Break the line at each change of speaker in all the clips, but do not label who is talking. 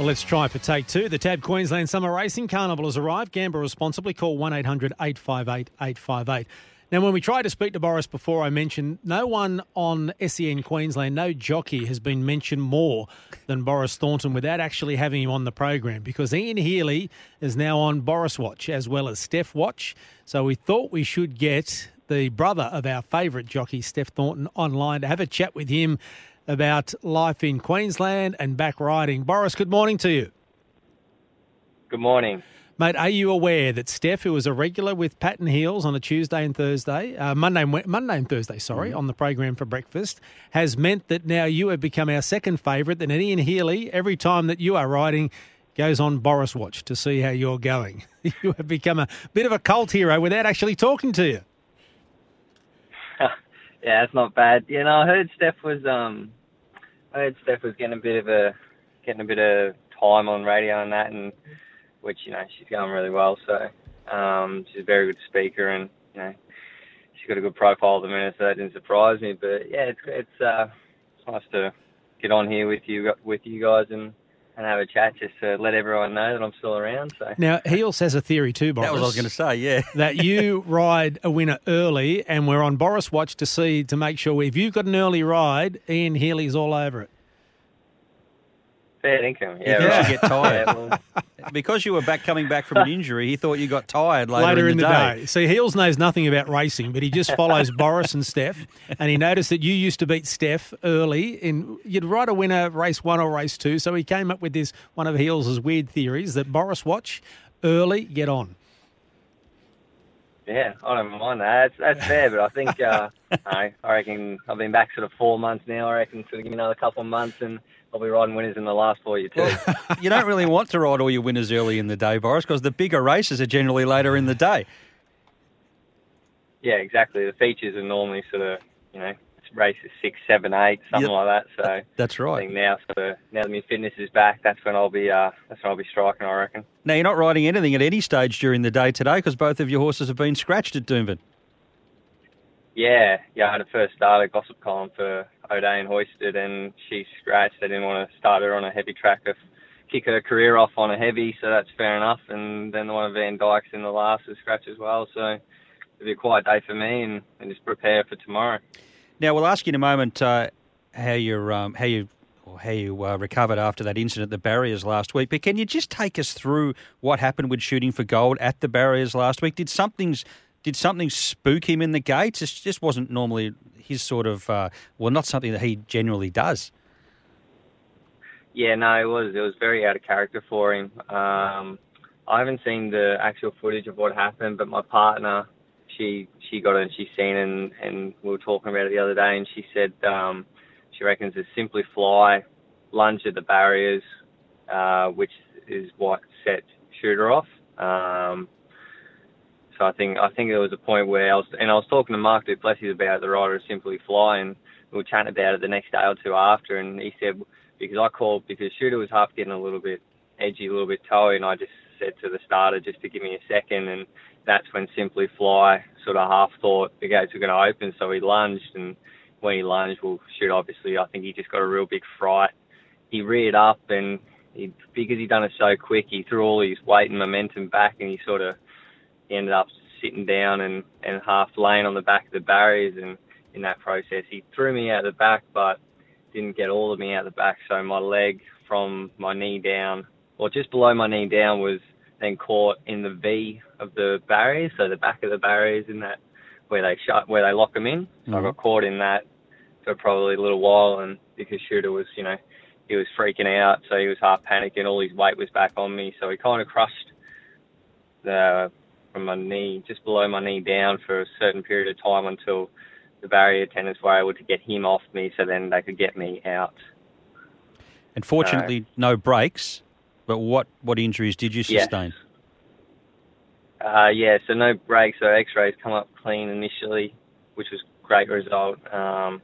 Well, let's try for take two. The TAB Queensland Summer Racing Carnival has arrived. Gamble responsibly. Call 1 800 858 858. Now, when we tried to speak to Boris before, I mentioned no one on SEN Queensland, no jockey has been mentioned more than Boris Thornton without actually having him on the program because Ian Healy is now on Boris Watch as well as Steph Watch. So we thought we should get the brother of our favourite jockey, Steph Thornton, online to have a chat with him about life in Queensland and back riding. Boris, good morning to you.
Good morning.
Mate, are you aware that Steph, who was a regular with Pat and Heels on a Tuesday and Thursday, uh, Monday, and, Monday and Thursday, sorry, mm. on the program for breakfast, has meant that now you have become our second favourite, and Ian Healy, every time that you are riding, goes on Boris Watch to see how you're going. you have become a bit of a cult hero without actually talking to you.
Yeah, that's not bad. You know, I heard Steph was um, I heard Steph was getting a bit of a getting a bit of time on radio and that, and which you know she's going really well. So um, she's a very good speaker, and you know she's got a good profile at the minute, so that didn't surprise me. But yeah, it's it's uh, it's nice to get on here with you with you guys and and have a chat just to let everyone know that I'm still around. So
now Heels has a theory too, Boris.
That was what I was going to say. Yeah,
that you ride a winner early, and we're on Boris watch to see to make sure if you've got an early ride, Ian Healy's all over it.
Fair income. Yeah, because
right. you get tired. Yeah, well. Because you were back coming back from an injury, he thought you got tired later,
later
in,
the,
the day.
day. See, Heels knows nothing about racing, but he just follows Boris and Steph, and he noticed that you used to beat Steph early. In you'd ride a winner race one or race two, so he came up with this one of Heels' weird theories that Boris watch early, get on.
Yeah, I don't mind that. That's, that's fair, but I think uh, I, I reckon I've been back sort of four months now. I reckon sort of give me another couple of months and I'll be riding winners in the last four years too.
you don't really want to ride all your winners early in the day, Boris, because the bigger races are generally later in the day.
Yeah, exactly. The features are normally sort of, you know, races six, seven, eight, something yep. like that. So
that's right.
Now, of, now that my fitness is back, that's when I'll be, uh, that's when I'll be striking. I reckon.
Now you're not riding anything at any stage during the day today because both of your horses have been scratched at Doomben.
Yeah, yeah. I had a first start at Gossip Column for O'Dea and Hoysted, and she scratched. They didn't want to start her on a heavy track of kick her career off on a heavy, so that's fair enough. And then the one of Van Dyke's in the last was scratch as well, so it'll be a quiet day for me, and, and just prepare for tomorrow.
Now we'll ask you in a moment uh, how you're um, how you how you uh, recovered after that incident at the barriers last week. But can you just take us through what happened with shooting for gold at the barriers last week? Did something's did something spook him in the gates? It just wasn't normally his sort of, uh, well, not something that he generally does.
Yeah, no, it was it was very out of character for him. Um, I haven't seen the actual footage of what happened, but my partner, she she got and she's seen and, and we were talking about it the other day, and she said um, she reckons it's simply fly, lunge at the barriers, uh, which is what set shooter off. Um, so I think I think there was a point where I was and I was talking to Mark Du Plessis about the rider simply fly, and we were chatting about it the next day or two after, and he said because I called because shooter was half getting a little bit edgy, a little bit toey, and I just said to the starter just to give me a second, and that's when simply fly sort of half thought the gates were going to open, so he lunged, and when he lunged, well, shoot, obviously I think he just got a real big fright. He reared up and he, because he'd done it so quick, he threw all his weight and momentum back, and he sort of ended up sitting down and, and half laying on the back of the barriers. And in that process, he threw me out the back, but didn't get all of me out the back. So my leg from my knee down or just below my knee down was then caught in the V of the barriers, so the back of the barriers in that where they shut where they lock them in. So I got uh-huh. caught in that for probably a little while, and because Shooter was, you know, he was freaking out, so he was half panicking. All his weight was back on me, so he kind of crushed the from my knee, just below my knee down for a certain period of time until the barrier attendants were able to get him off me, so then they could get me out.
And fortunately, no breaks. But what, what injuries did you sustain?
Uh, yeah, so no breaks. So X-rays come up clean initially, which was a great result. Um,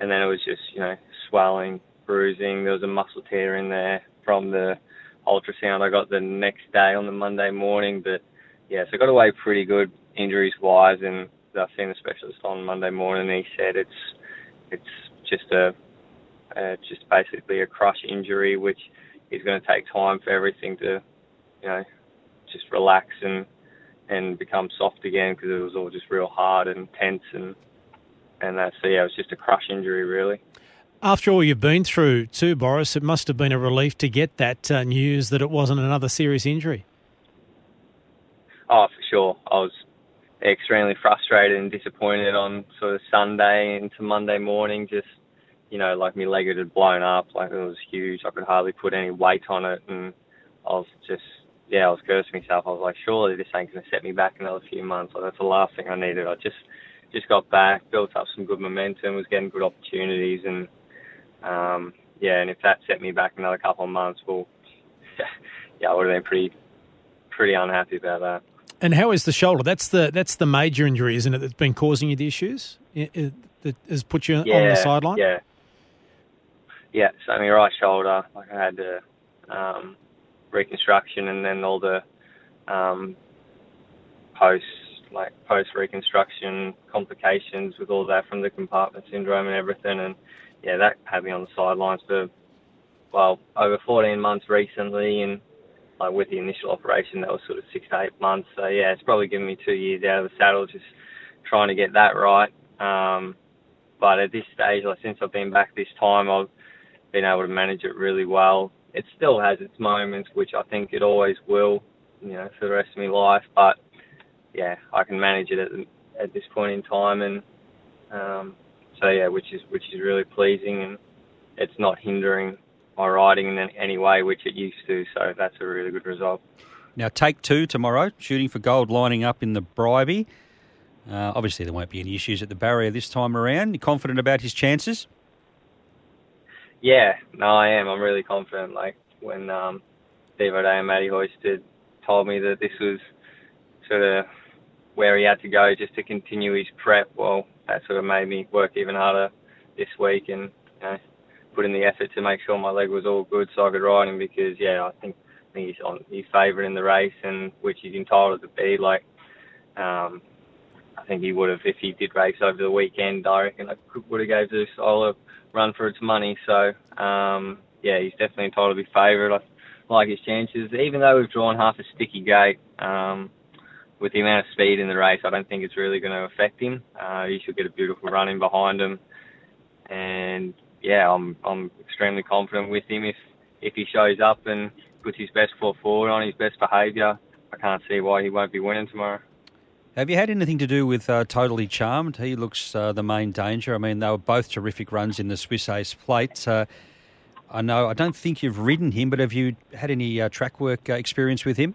and then it was just you know swelling, bruising. There was a muscle tear in there from the ultrasound I got the next day on the Monday morning. But yeah, so I got away pretty good injuries wise. And I seen the specialist on Monday morning. and He said it's it's just a uh, just basically a crush injury, which is going to take time for everything to you know just relax and and become soft again because it was all just real hard and tense and and that. So yeah, it was just a crush injury really.
After all you've been through, too, Boris, it must have been a relief to get that uh, news that it wasn't another serious injury.
Oh, for sure. I was extremely frustrated and disappointed on sort of Sunday into Monday morning. Just you know, like my leg had blown up, like it was huge. I could hardly put any weight on it, and I was just yeah, I was cursing myself. I was like, surely this ain't going to set me back another few months. Like that's the last thing I needed. I just just got back, built up some good momentum, was getting good opportunities, and um, yeah, and if that set me back another couple of months, well, yeah, I would have been pretty pretty unhappy about that.
And how is the shoulder? That's the that's the major injury, isn't it? That's been causing you the issues. It, it, that has put you on the sideline.
Yeah, yeah. So my right shoulder, like I had the um, reconstruction, and then all the um, post like post reconstruction complications with all that from the compartment syndrome and everything, and yeah, that had me on the sidelines for well over 14 months recently, and like with the initial operation, that was sort of six to eight months. So yeah, it's probably given me two years out of the saddle, just trying to get that right. Um, but at this stage, like since I've been back this time, I've been able to manage it really well. It still has its moments, which I think it always will, you know, for the rest of my life. But yeah, I can manage it at, at this point in time, and um, so yeah, which is which is really pleasing, and it's not hindering my riding in any way, which it used to. So that's a really good result.
Now, take two tomorrow, shooting for gold, lining up in the Bribie. Uh, obviously, there won't be any issues at the barrier this time around. You confident about his chances?
Yeah, no, I am. I'm really confident. Like when um, Steve O'Dea and Matty Hoysted told me that this was sort of where he had to go just to continue his prep, well, that sort of made me work even harder this week and you know, put in the effort to make sure my leg was all good so I could ride him because yeah, I think, he's on he's favourite in the race and which he's entitled to be. Like, um, I think he would have if he did race over the weekend. I reckon I would have gave this all a run for its money. So um, yeah, he's definitely entitled to be favourite. I like his chances, even though we've drawn half a sticky gate. Um, with the amount of speed in the race, I don't think it's really going to affect him. Uh, he should get a beautiful run in behind him, and yeah, I'm I'm extremely confident with him. If if he shows up and puts his best foot forward on his best behaviour, I can't see why he won't be winning tomorrow.
Have you had anything to do with uh, Totally Charmed? He looks uh, the main danger. I mean, they were both terrific runs in the Swiss Ace Plate. Uh, I know. I don't think you've ridden him, but have you had any uh, track work uh, experience with him?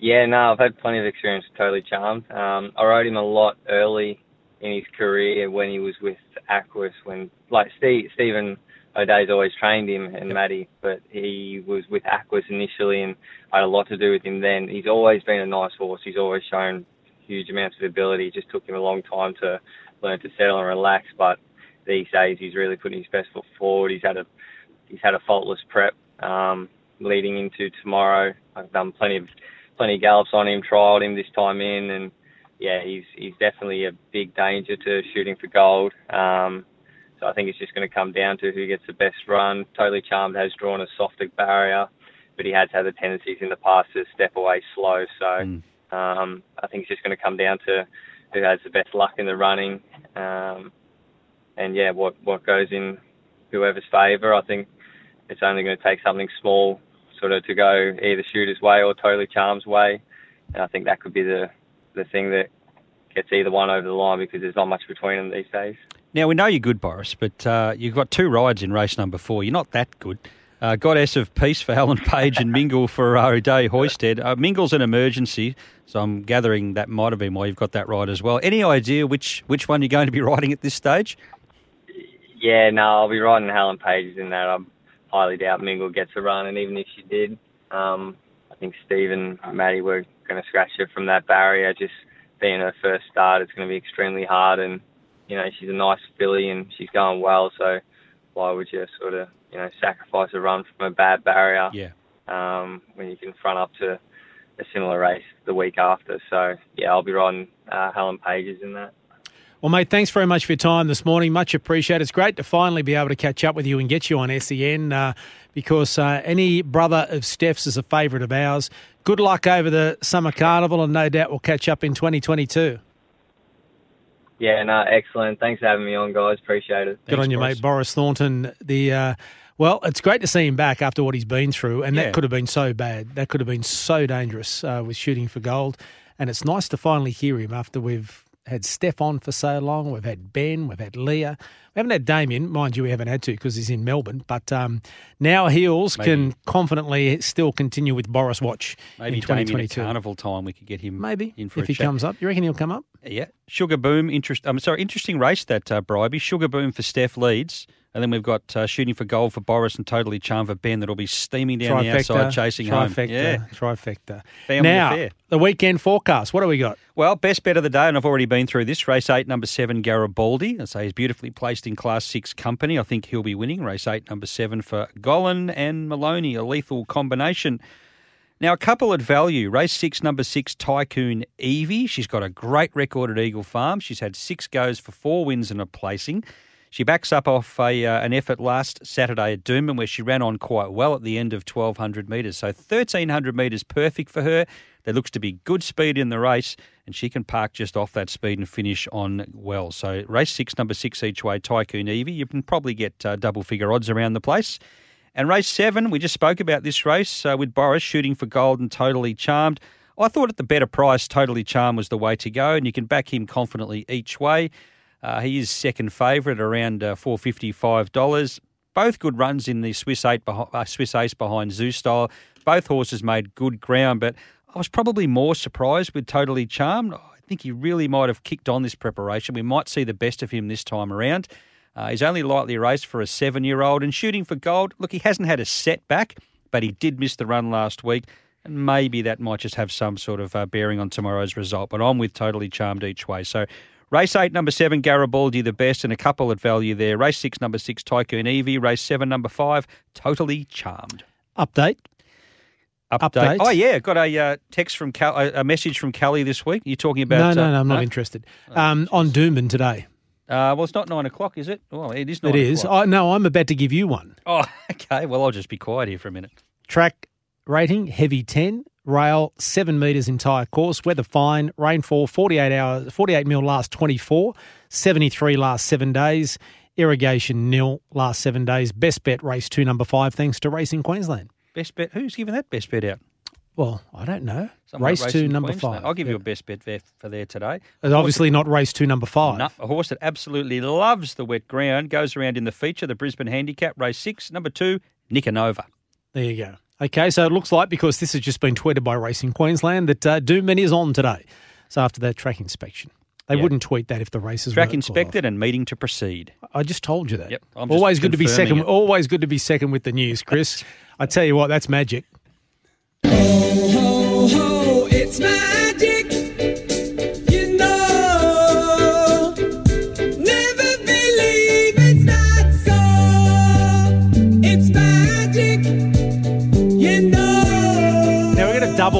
Yeah, no, I've had plenty of experience with Totally Charmed. Um, I rode him a lot early in his career when he was with Aquas. When like Steve, Stephen O'Dea's always trained him and Matty, but he was with Aquas initially, and I had a lot to do with him then. He's always been a nice horse. He's always shown huge amounts of ability. It just took him a long time to learn to settle and relax, but these days he's really putting his best foot forward. He's had a he's had a faultless prep um, leading into tomorrow. I've done plenty of plenty of gallops on him, trialled him this time in, and yeah, he's he's definitely a big danger to shooting for gold. Um, so I think it's just going to come down to who gets the best run. Totally Charmed has drawn a softer barrier, but he has had the tendencies in the past to step away slow. So
Mm.
um, I think it's just going to come down to who has the best luck in the running, um, and yeah, what what goes in whoever's favour. I think it's only going to take something small sort of to go either Shooter's way or Totally Charm's way, and I think that could be the the thing that gets either one over the line because there's not much between them these days.
Now we know you're good, Boris, but uh, you've got two rides in race number four. You're not that good. Uh, Goddess of Peace for Helen Page and Mingle for O'Dea Hoysted. Uh, Mingle's an emergency, so I'm gathering that might have been why you've got that ride as well. Any idea which which one you're going to be riding at this stage?
Yeah, no, I'll be riding Helen Pages in that. I highly doubt Mingle gets a run, and even if she did, um, I think Steve and Maddie were going to scratch her from that barrier. Just being her first start, it's going to be extremely hard, and you know she's a nice filly and she's going well. So why would you sort of you know sacrifice a run from a bad barrier?
Yeah.
Um, when you can front up to a similar race the week after. So yeah, I'll be riding uh, Helen Pages in that.
Well, mate, thanks very much for your time this morning. Much appreciated. It's great to finally be able to catch up with you and get you on SEN uh, because uh, any brother of Steph's is a favourite of ours. Good luck over the summer carnival, and no doubt we'll catch up in 2022.
Yeah, no, excellent. Thanks for having me on, guys. Appreciate it.
Good on you,
Boris.
mate. Boris Thornton, the. Uh, well, it's great to see him back after what he's been through, and
Yeah.
that could have been so bad. That could have been so dangerous uh, with shooting for gold. And it's nice to finally hear him after we've had Steph on for so long. We've had Ben, we've had Leah. We haven't had Damien, mind you, we haven't had to because he's in Melbourne. But um, now Heels
Maybe-
can confidently still continue with Boris Watch
Maybe
in
Damien at
2022.
carnival time we could get him
Maybe
in for
if he
chat.
comes up, you reckon he'll come up?
Yeah, Sugar Boom. Interest. I'm sorry, interesting race that uh, Bribie. Sugar Boom for Steph leads, and then we've got uh, shooting for gold for Boris and totally charm for Ben. That'll be steaming down the outside, chasing home.
trifecta,
Yeah.
trifecta.
Family
now
affair.
the weekend forecast. What do we got?
Well, best bet of the day, and I've already been through this. Race eight, number seven, Garibaldi. I say he's beautifully placed in Class Six company. I think he'll be winning. Race eight, number seven for Gollan and Maloney, a lethal combination. Now, a couple at value. Race six, number six, Tycoon Evie. She's got a great record at Eagle Farm. She's had six goes for four wins and a placing. She backs up off a, uh, an effort last Saturday at Doomben where she ran on quite well at the end of 1,200 metres. So 1,300 metres perfect for her. There looks to be good speed in the race, and she can park just off that speed and finish on well. So race six, number six each way, Tycoon Evie. You can probably get uh, double figure odds around the place. And race seven, we just spoke about this race uh, with Boris shooting for gold and totally charmed. I thought at the better price, totally charmed was the way to go, and you can back him confidently each way. Uh, he is second favourite around uh, four fifty five dollars. Both good runs in the Swiss eight, behi- uh, Swiss Ace behind Zoo Style. Both horses made good ground, but I was probably more surprised with Totally Charmed. I think he really might have kicked on this preparation. We might see the best of him this time around. Uh, he's only lightly raced for a seven year old and shooting for gold. Look, he hasn't had a setback, but he did miss the run last week. And maybe that might just have some sort of uh, bearing on tomorrow's result. But I'm with Totally Charmed each way. So race eight, number seven, Garibaldi, the best, and a couple at value there. Race six, number six, Tycoon Evie. Race seven, number five, Totally Charmed.
Update.
Update.
Update.
Oh yeah, got a uh, text from Cal- a message from Kelly this week. You're talking about?
no,
uh,
no, I'm not interested. Um, on Doomben today.
Uh, well, it's not nine o'clock, is it? Well, it is nine.
It is. I, no, I'm about to give you one.
Oh, okay. Well, I'll just be quiet here for a minute.
Track rating heavy 10, rail 7 metres entire course, weather fine, rainfall 48 hours, 48 mil last 24, 73 last 7 days, irrigation nil last 7 days. Best bet race 2 number 5 thanks to Racing Queensland.
Best bet. Who's giving that best bet out?
Well, I don't know.
Someone
race
at
2 number
Queensland.
5.
I'll give you a best bet there for there today.
It's obviously not race 2 number 5.
No, a horse that absolutely loves the wet ground goes around in the feature, the Brisbane Handicap, race six, number two, Nicanova.
There you go. Okay, so it looks like because this has just been tweeted by Racing Queensland that uh, Doomben is on today. So after that track inspection. They
Yeah.
wouldn't tweet that if the races
Track
were
inspected and meeting to proceed.
I just told you that.
Yep, I'm just
always good to be second.
it.
Always good to be second with the news, Chris. I tell you what, that's magic.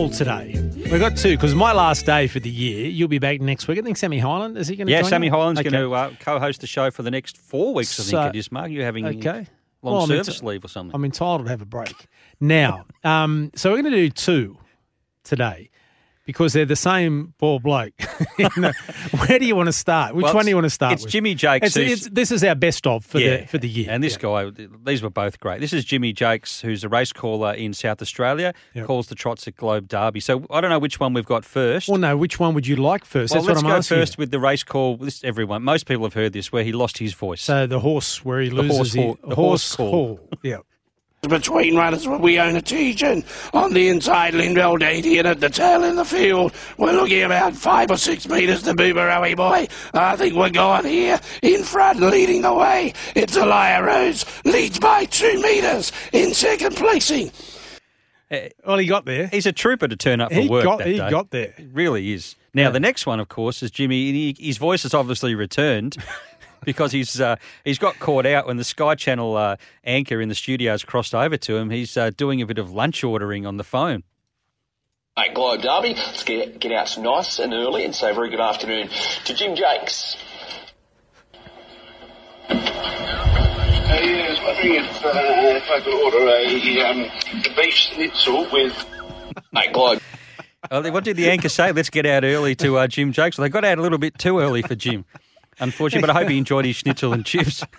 we're going to double today. We've got two because my last day for the year. You'll be back next week. I think Sammy Highland is he going to?
Yeah, Sammy
you?
Highland's
Okay.
going to uh, co-host the show for the next four weeks. I think it is. Mark, you're having
Okay.
long
Well,
service
enti-
leave or something.
I'm entitled to have a break. Now, um, so we're going to do two today. Because they're the same poor bloke. You know, where do you want to start? Which
Well,
one do you want to start
it's
with?
Jimmy Jakes
It's, it's, this is our best of for the for the year.
And this guy, these were both great. This is Jimmy Jakes, who's a race caller in South Australia,
Yep.
calls the trots at Globe Derby. So I don't know which one we've got first.
Well, no. Which one would you like first?
Well,
That's
let's
what I'm
go
asking. you.
first with the race call. This everyone, most people have heard this, where he lost his voice.
So the horse where he
The
loses
horse
his-
the
horse
horse
hall. Yeah.
Between runners where we own a teaching. On the inside, Lindell Dainty, and at the tail in the field, we're looking about five or six metres to Booberowie Boy. I think we're going here. In front, leading the way, it's Elia Rose. Leads by two metres in second placing.
Eh, well, he got there.
He's a trooper to turn up for
He
work.
got-
that
he
day.
got there.
He really is. Now the next one, of course, is Jimmy. His voice has obviously returned. Because he's uh, he's got caught out when the Sky Channel uh, anchor in the studios crossed over to him. He's uh, doing a bit of lunch ordering on the phone.
Mate, Globe Derby. Let's get, get out nice and early and say a very good afternoon to Jim Jakes.
Uh, yeah, I was wondering if, uh, if I could order a, um, a beef schnitzel with
Mate, Globe.
What did the anchor say? Let's get out early to uh, Jim Jakes. Well, they got out a little bit too early for Jim, unfortunately. But I hope he enjoyed his schnitzel and chips.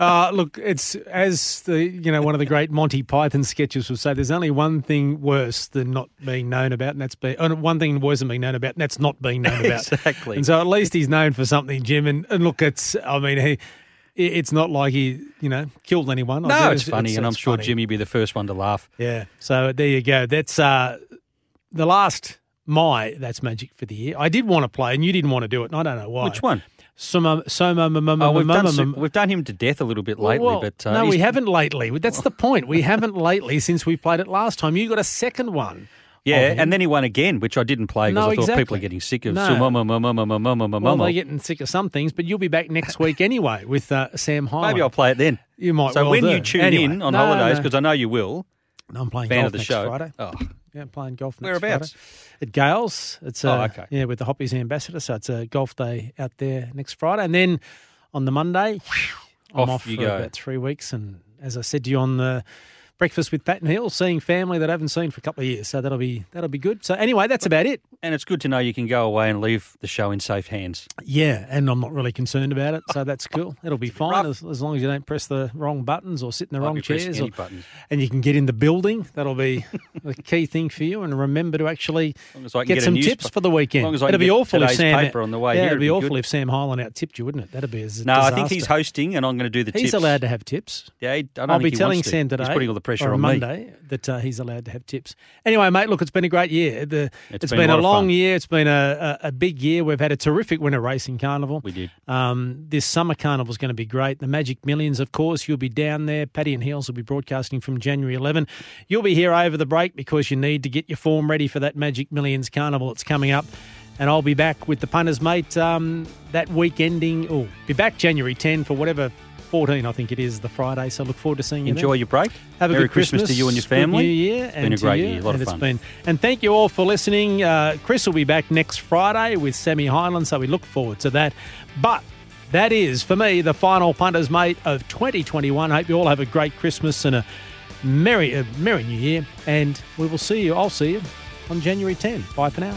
Uh, look, it's as the you know one of the great Monty Python sketches would say. There's only one thing worse than not being known about, and that's being oh, one thing worse than being known about, and that's not being known about.
Exactly.
And so at least he's known for something, Jim. And, and look, it's I mean he. It's not like he, you know, killed anyone.
No,
guess
it's funny, and I'm sure
funny.
Jimmy would be the first one to laugh.
Yeah. So there you go. That's uh, the last my that's magic for the year. I did want to play, and you didn't want to do it, and I don't know why.
Which one?
Soma, Soma,
Oh, we've done, some- we've done him to death a little bit lately,
Well,
but uh,
no, we haven't lately. That's the point. We haven't lately since we played it last time. You got a second one.
Yeah, and then he won again, which I didn't play because
No,
I thought people are getting sick of
No.
Sumama, mama, mama, mama, mama,
well, they're getting sick of some things, but you'll be back next week anyway with uh, Sam Hyland.
Maybe I'll play it then.
You might
So
well
when
do.
you tune
Anyway,
in on
no,
holidays, because I know you will,
No, I'm playing
fan
golf
of the
next
show.
Friday.
Oh,
Yeah, playing golf next
Whereabouts?
Friday. At Gailes. It's
Oh,
uh,
okay.
Yeah, with the Hoppies ambassador. So it's a golf day out there next Friday. And then on the Monday, I'm
Off
off,
you
for
go.
about three weeks. And as I said to you on the breakfast with Pat and Hill, seeing family that I haven't seen for a couple of years. So that'll be that'll be good. So anyway, that's about it.
and it's good to know you can go away and leave the show in safe hands.
Yeah, and I'm not really concerned about it, so that's cool. It'll be fine as, as long as you don't press the wrong buttons or sit in the wrong chairs, or, and you can get in the building. That'll be the key thing for you. And remember to actually get,
get
some tips for the weekend.
as as
it'd be awful if Sam
paper on the way
Yeah,
here,
it'd
it'd
be
be
awful
good.
if Sam Hyland out tipped you, wouldn't it? That'd be a
No, I think he's hosting, and I'm going to do the tips.
He's
tips.
allowed to have tips.
Yeah, I don't
I'll
think
be telling. Sam today,
He's putting all the pressure on me.
Monday, that uh, he's allowed to have tips. Anyway, mate, look, it's been a great year. The,
It's
it's
been
been,
a
a long
fun.
year. It's been a, a, a big year. We've had a terrific winter racing carnival.
We did.
Um, this summer carnival is going to be great. The Magic Millions, of course, you'll be down there. Paddy and Heels will be broadcasting from January 11. You'll be here over the break because you need to get your form ready for that Magic Millions carnival. It's coming up. And I'll be back with the punters, mate, um, that week ending. Oh, be back January 10 for whatever 14, I think it is, the Friday. So look forward to seeing you. then.
Enjoy your break.
Have a
Merry
good Christmas,
to you and your
good
family.
New Year,
It's been a great year. A lot
and
of fun.
Been, and thank you all for listening. Uh, Chris will be back next Friday with Sammy Highland, so we look forward to that. But that is for me the final punters mate of 2021. I Hope you all have a great Christmas and a merry, a merry New Year, and we will see you. I'll see you on January 10. Bye for now.